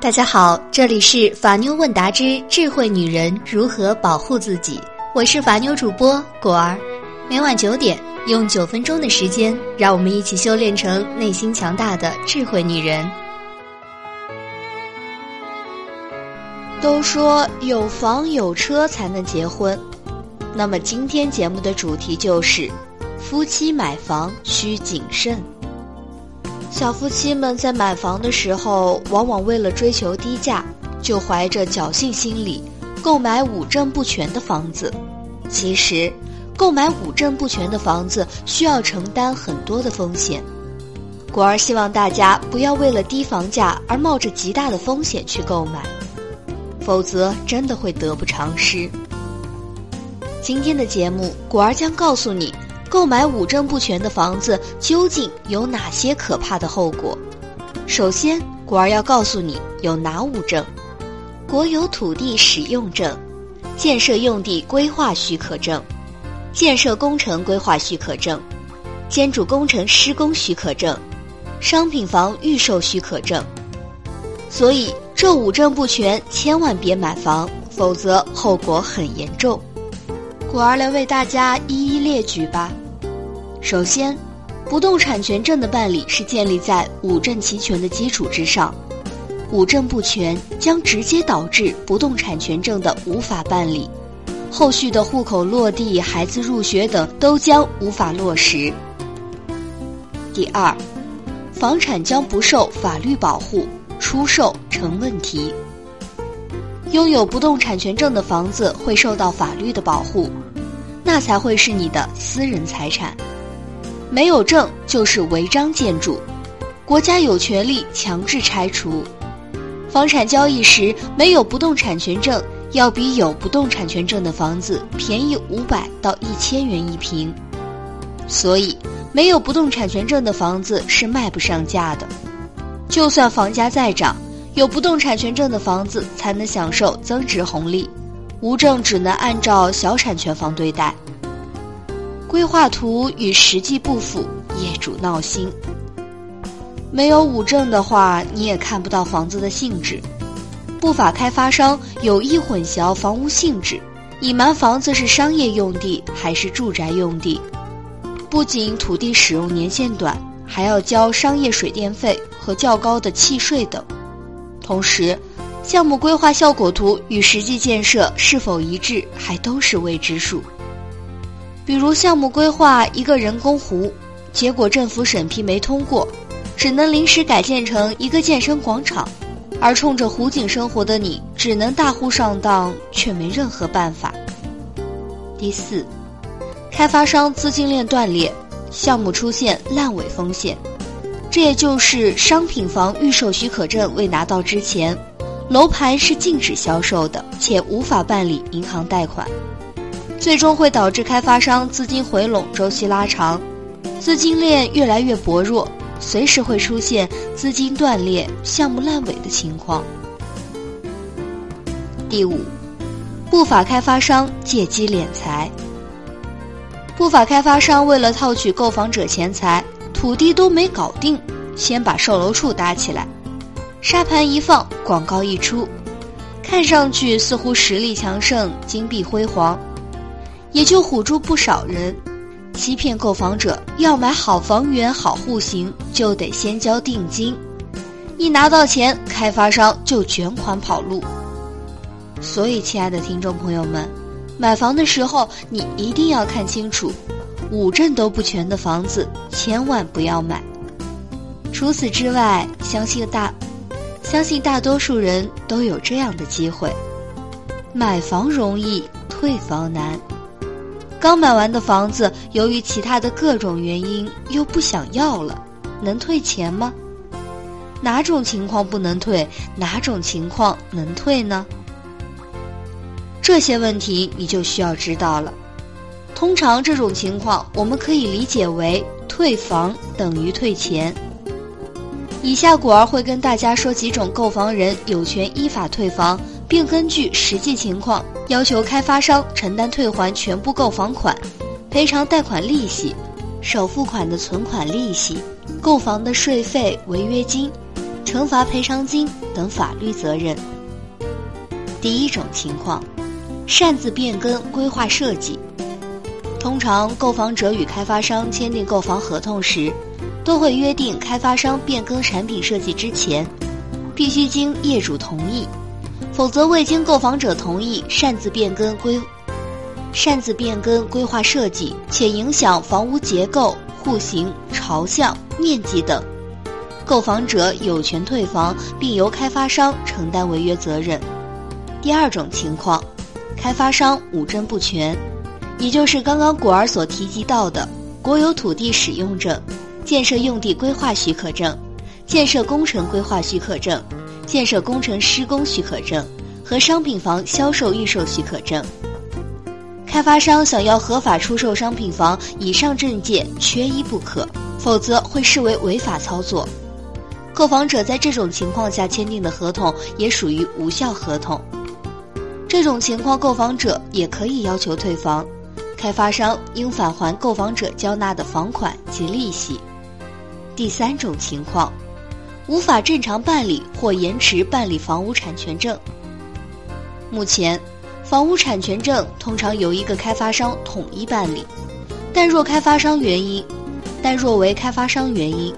大家好，这里是法妞问答之智慧女人如何保护自己，我是法妞主播果儿。每晚九点，用九分钟的时间，让我们一起修炼成内心强大的智慧女人。都说有房有车才能结婚，那么今天节目的主题就是夫妻买房需谨慎。小夫妻们在买房的时候，往往为了追求低价，就怀着侥幸心理购买五证不全的房子。其实，购买五证不全的房子需要承担很多的风险。果儿希望大家不要为了低房价而冒着极大的风险去购买，否则真的会得不偿失。今天的节目，果儿将告诉你。购买五证不全的房子究竟有哪些可怕的后果？首先，果儿要告诉你有哪五证：国有土地使用证、建设用地规划许可证、建设工程规划许可证、建筑工程施工许可证、商品房预售许可证。所以，这五证不全，千万别买房，否则后果很严重。果儿来为大家一一列举吧。首先，不动产权证的办理是建立在五证齐全的基础之上，五证不全将直接导致不动产权证的无法办理，后续的户口落地、孩子入学等都将无法落实。第二，房产将不受法律保护，出售成问题。拥有不动产权证的房子会受到法律的保护，那才会是你的私人财产。没有证就是违章建筑，国家有权利强制拆除。房产交易时没有不动产权证，要比有不动产权证的房子便宜五百到一千元一平。所以，没有不动产权证的房子是卖不上价的。就算房价再涨，有不动产权证的房子才能享受增值红利，无证只能按照小产权房对待。规划图与实际不符，业主闹心。没有五证的话，你也看不到房子的性质。不法开发商有意混淆房屋性质，隐瞒房子是商业用地还是住宅用地。不仅土地使用年限短，还要交商业水电费和较高的契税等。同时，项目规划效果图与实际建设是否一致，还都是未知数。比如项目规划一个人工湖，结果政府审批没通过，只能临时改建成一个健身广场，而冲着湖景生活的你，只能大呼上当，却没任何办法。第四，开发商资金链断裂，项目出现烂尾风险，这也就是商品房预售许可证未拿到之前，楼盘是禁止销售的，且无法办理银行贷款。最终会导致开发商资金回笼周期拉长，资金链越来越薄弱，随时会出现资金断裂、项目烂尾的情况。第五，不法开发商借机敛财。不法开发商为了套取购房者钱财，土地都没搞定，先把售楼处搭起来，沙盘一放，广告一出，看上去似乎实力强盛、金碧辉煌。也就唬住不少人，欺骗购房者要买好房源、好户型，就得先交定金，一拿到钱，开发商就卷款跑路。所以，亲爱的听众朋友们，买房的时候你一定要看清楚，五证都不全的房子千万不要买。除此之外，相信大，相信大多数人都有这样的机会：买房容易，退房难。刚买完的房子，由于其他的各种原因又不想要了，能退钱吗？哪种情况不能退？哪种情况能退呢？这些问题你就需要知道了。通常这种情况，我们可以理解为退房等于退钱。以下果儿会跟大家说几种购房人有权依法退房。并根据实际情况要求开发商承担退还全部购房款、赔偿贷款利息、首付款的存款利息、购房的税费、违约金、惩罚赔偿金等法律责任。第一种情况，擅自变更规划设计。通常，购房者与开发商签订购房合同时，都会约定开发商变更产品设计之前，必须经业主同意，否则未经购房者同意擅自变更规擅自变更规划设计，且影响房屋结构、户型、朝向、面积等，购房者有权退房，并由开发商承担违约责任。第二种情况，开发商五证不全，也就是刚刚果儿所提及到的国有土地使用证、建设用地规划许可证、建设工程规划许可证、建设工程施工许可证和商品房销售预售许可证。开发商想要合法出售商品房，以上证件缺一不可，否则会视为违法操作。购房者在这种情况下签订的合同也属于无效合同。这种情况，购房者也可以要求退房，开发商应返还购房者交纳的房款及利息。第三种情况，无法正常办理或延迟办理房屋产权证。目前，房屋产权证通常由一个开发商统一办理，但若开发商原因，但若为开发商原因，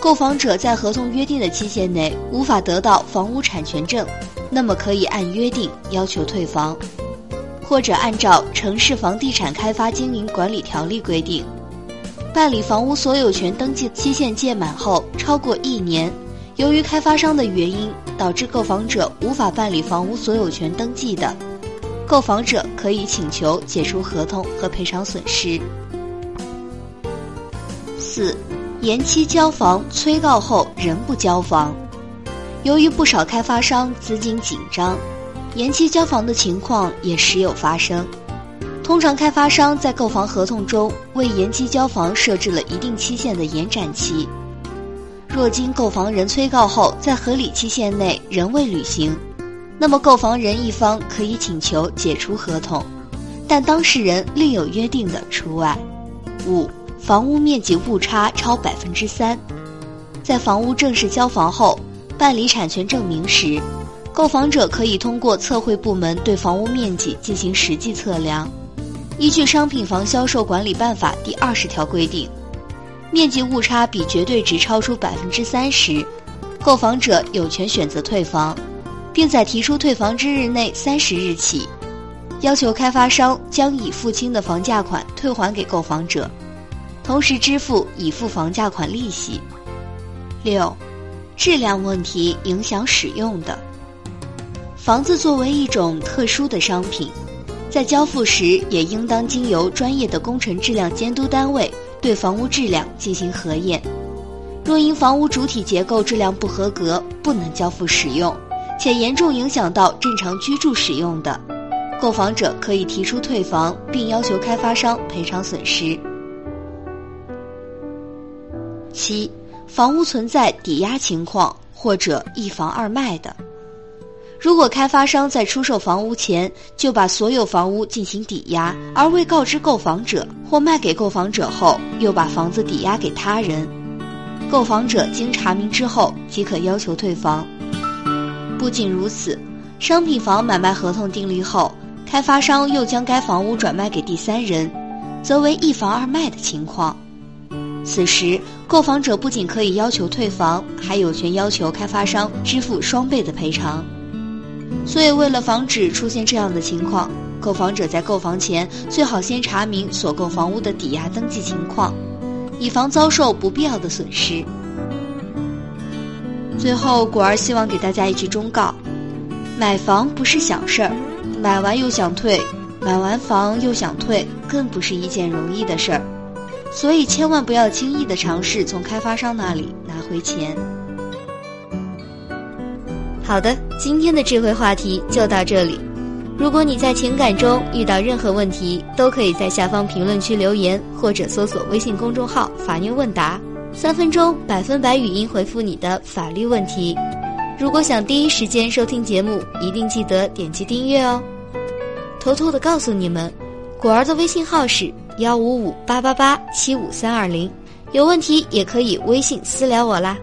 购房者在合同约定的期限内无法得到房屋产权证。那么可以按约定要求退房，或者按照《城市房地产开发经营管理条例》规定，办理房屋所有权登记期限届满后超过一年，由于开发商的原因导致购房者无法办理房屋所有权登记的，购房者可以请求解除合同和赔偿损失。四，延期交房催告后仍不交房。由于不少开发商资金紧张，延期交房的情况也时有发生。通常，开发商在购房合同中为延期交房设置了一定期限的延展期。若经购房人催告后，在合理期限内仍未履行，那么购房人一方可以请求解除合同，但当事人另有约定的除外。五、房屋面积误差超百分之三，在房屋正式交房后。办理产权证明时，购房者可以通过测绘部门对房屋面积进行实际测量。依据《商品房销售管理办法》第二十条规定，面积误差比绝对值超出百分之三十，购房者有权选择退房，并在提出退房之日内三十日起，要求开发商将已付清的房价款退还给购房者，同时支付已付房价款利息。六。质量问题影响使用的房子作为一种特殊的商品，在交付时也应当经由专业的工程质量监督单位对房屋质量进行核验。若因房屋主体结构质量不合格不能交付使用，且严重影响到正常居住使用的，购房者可以提出退房，并要求开发商赔偿损失。七。房屋存在抵押情况或者一房二卖的，如果开发商在出售房屋前就把所有房屋进行抵押，而未告知购房者，或卖给购房者后又把房子抵押给他人，购房者经查明之后即可要求退房。不仅如此，商品房买卖合同订立后，开发商又将该房屋转卖给第三人，则为一房二卖的情况。此时，购房者不仅可以要求退房，还有权要求开发商支付双倍的赔偿。所以，为了防止出现这样的情况，购房者在购房前最好先查明所购房屋的抵押登记情况，以防遭受不必要的损失。最后，果儿希望给大家一句忠告：买房不是小事儿，买完又想退，买完房又想退，更不是一件容易的事儿。所以，千万不要轻易的尝试从开发商那里拿回钱。好的，今天的智慧话题就到这里。如果你在情感中遇到任何问题，都可以在下方评论区留言，或者搜索微信公众号“法妞问答”，三分钟百分百语音回复你的法律问题。如果想第一时间收听节目，一定记得点击订阅哦。偷偷的告诉你们，果儿的微信号是。幺五五八八八七五三二零，有问题也可以微信私聊我啦。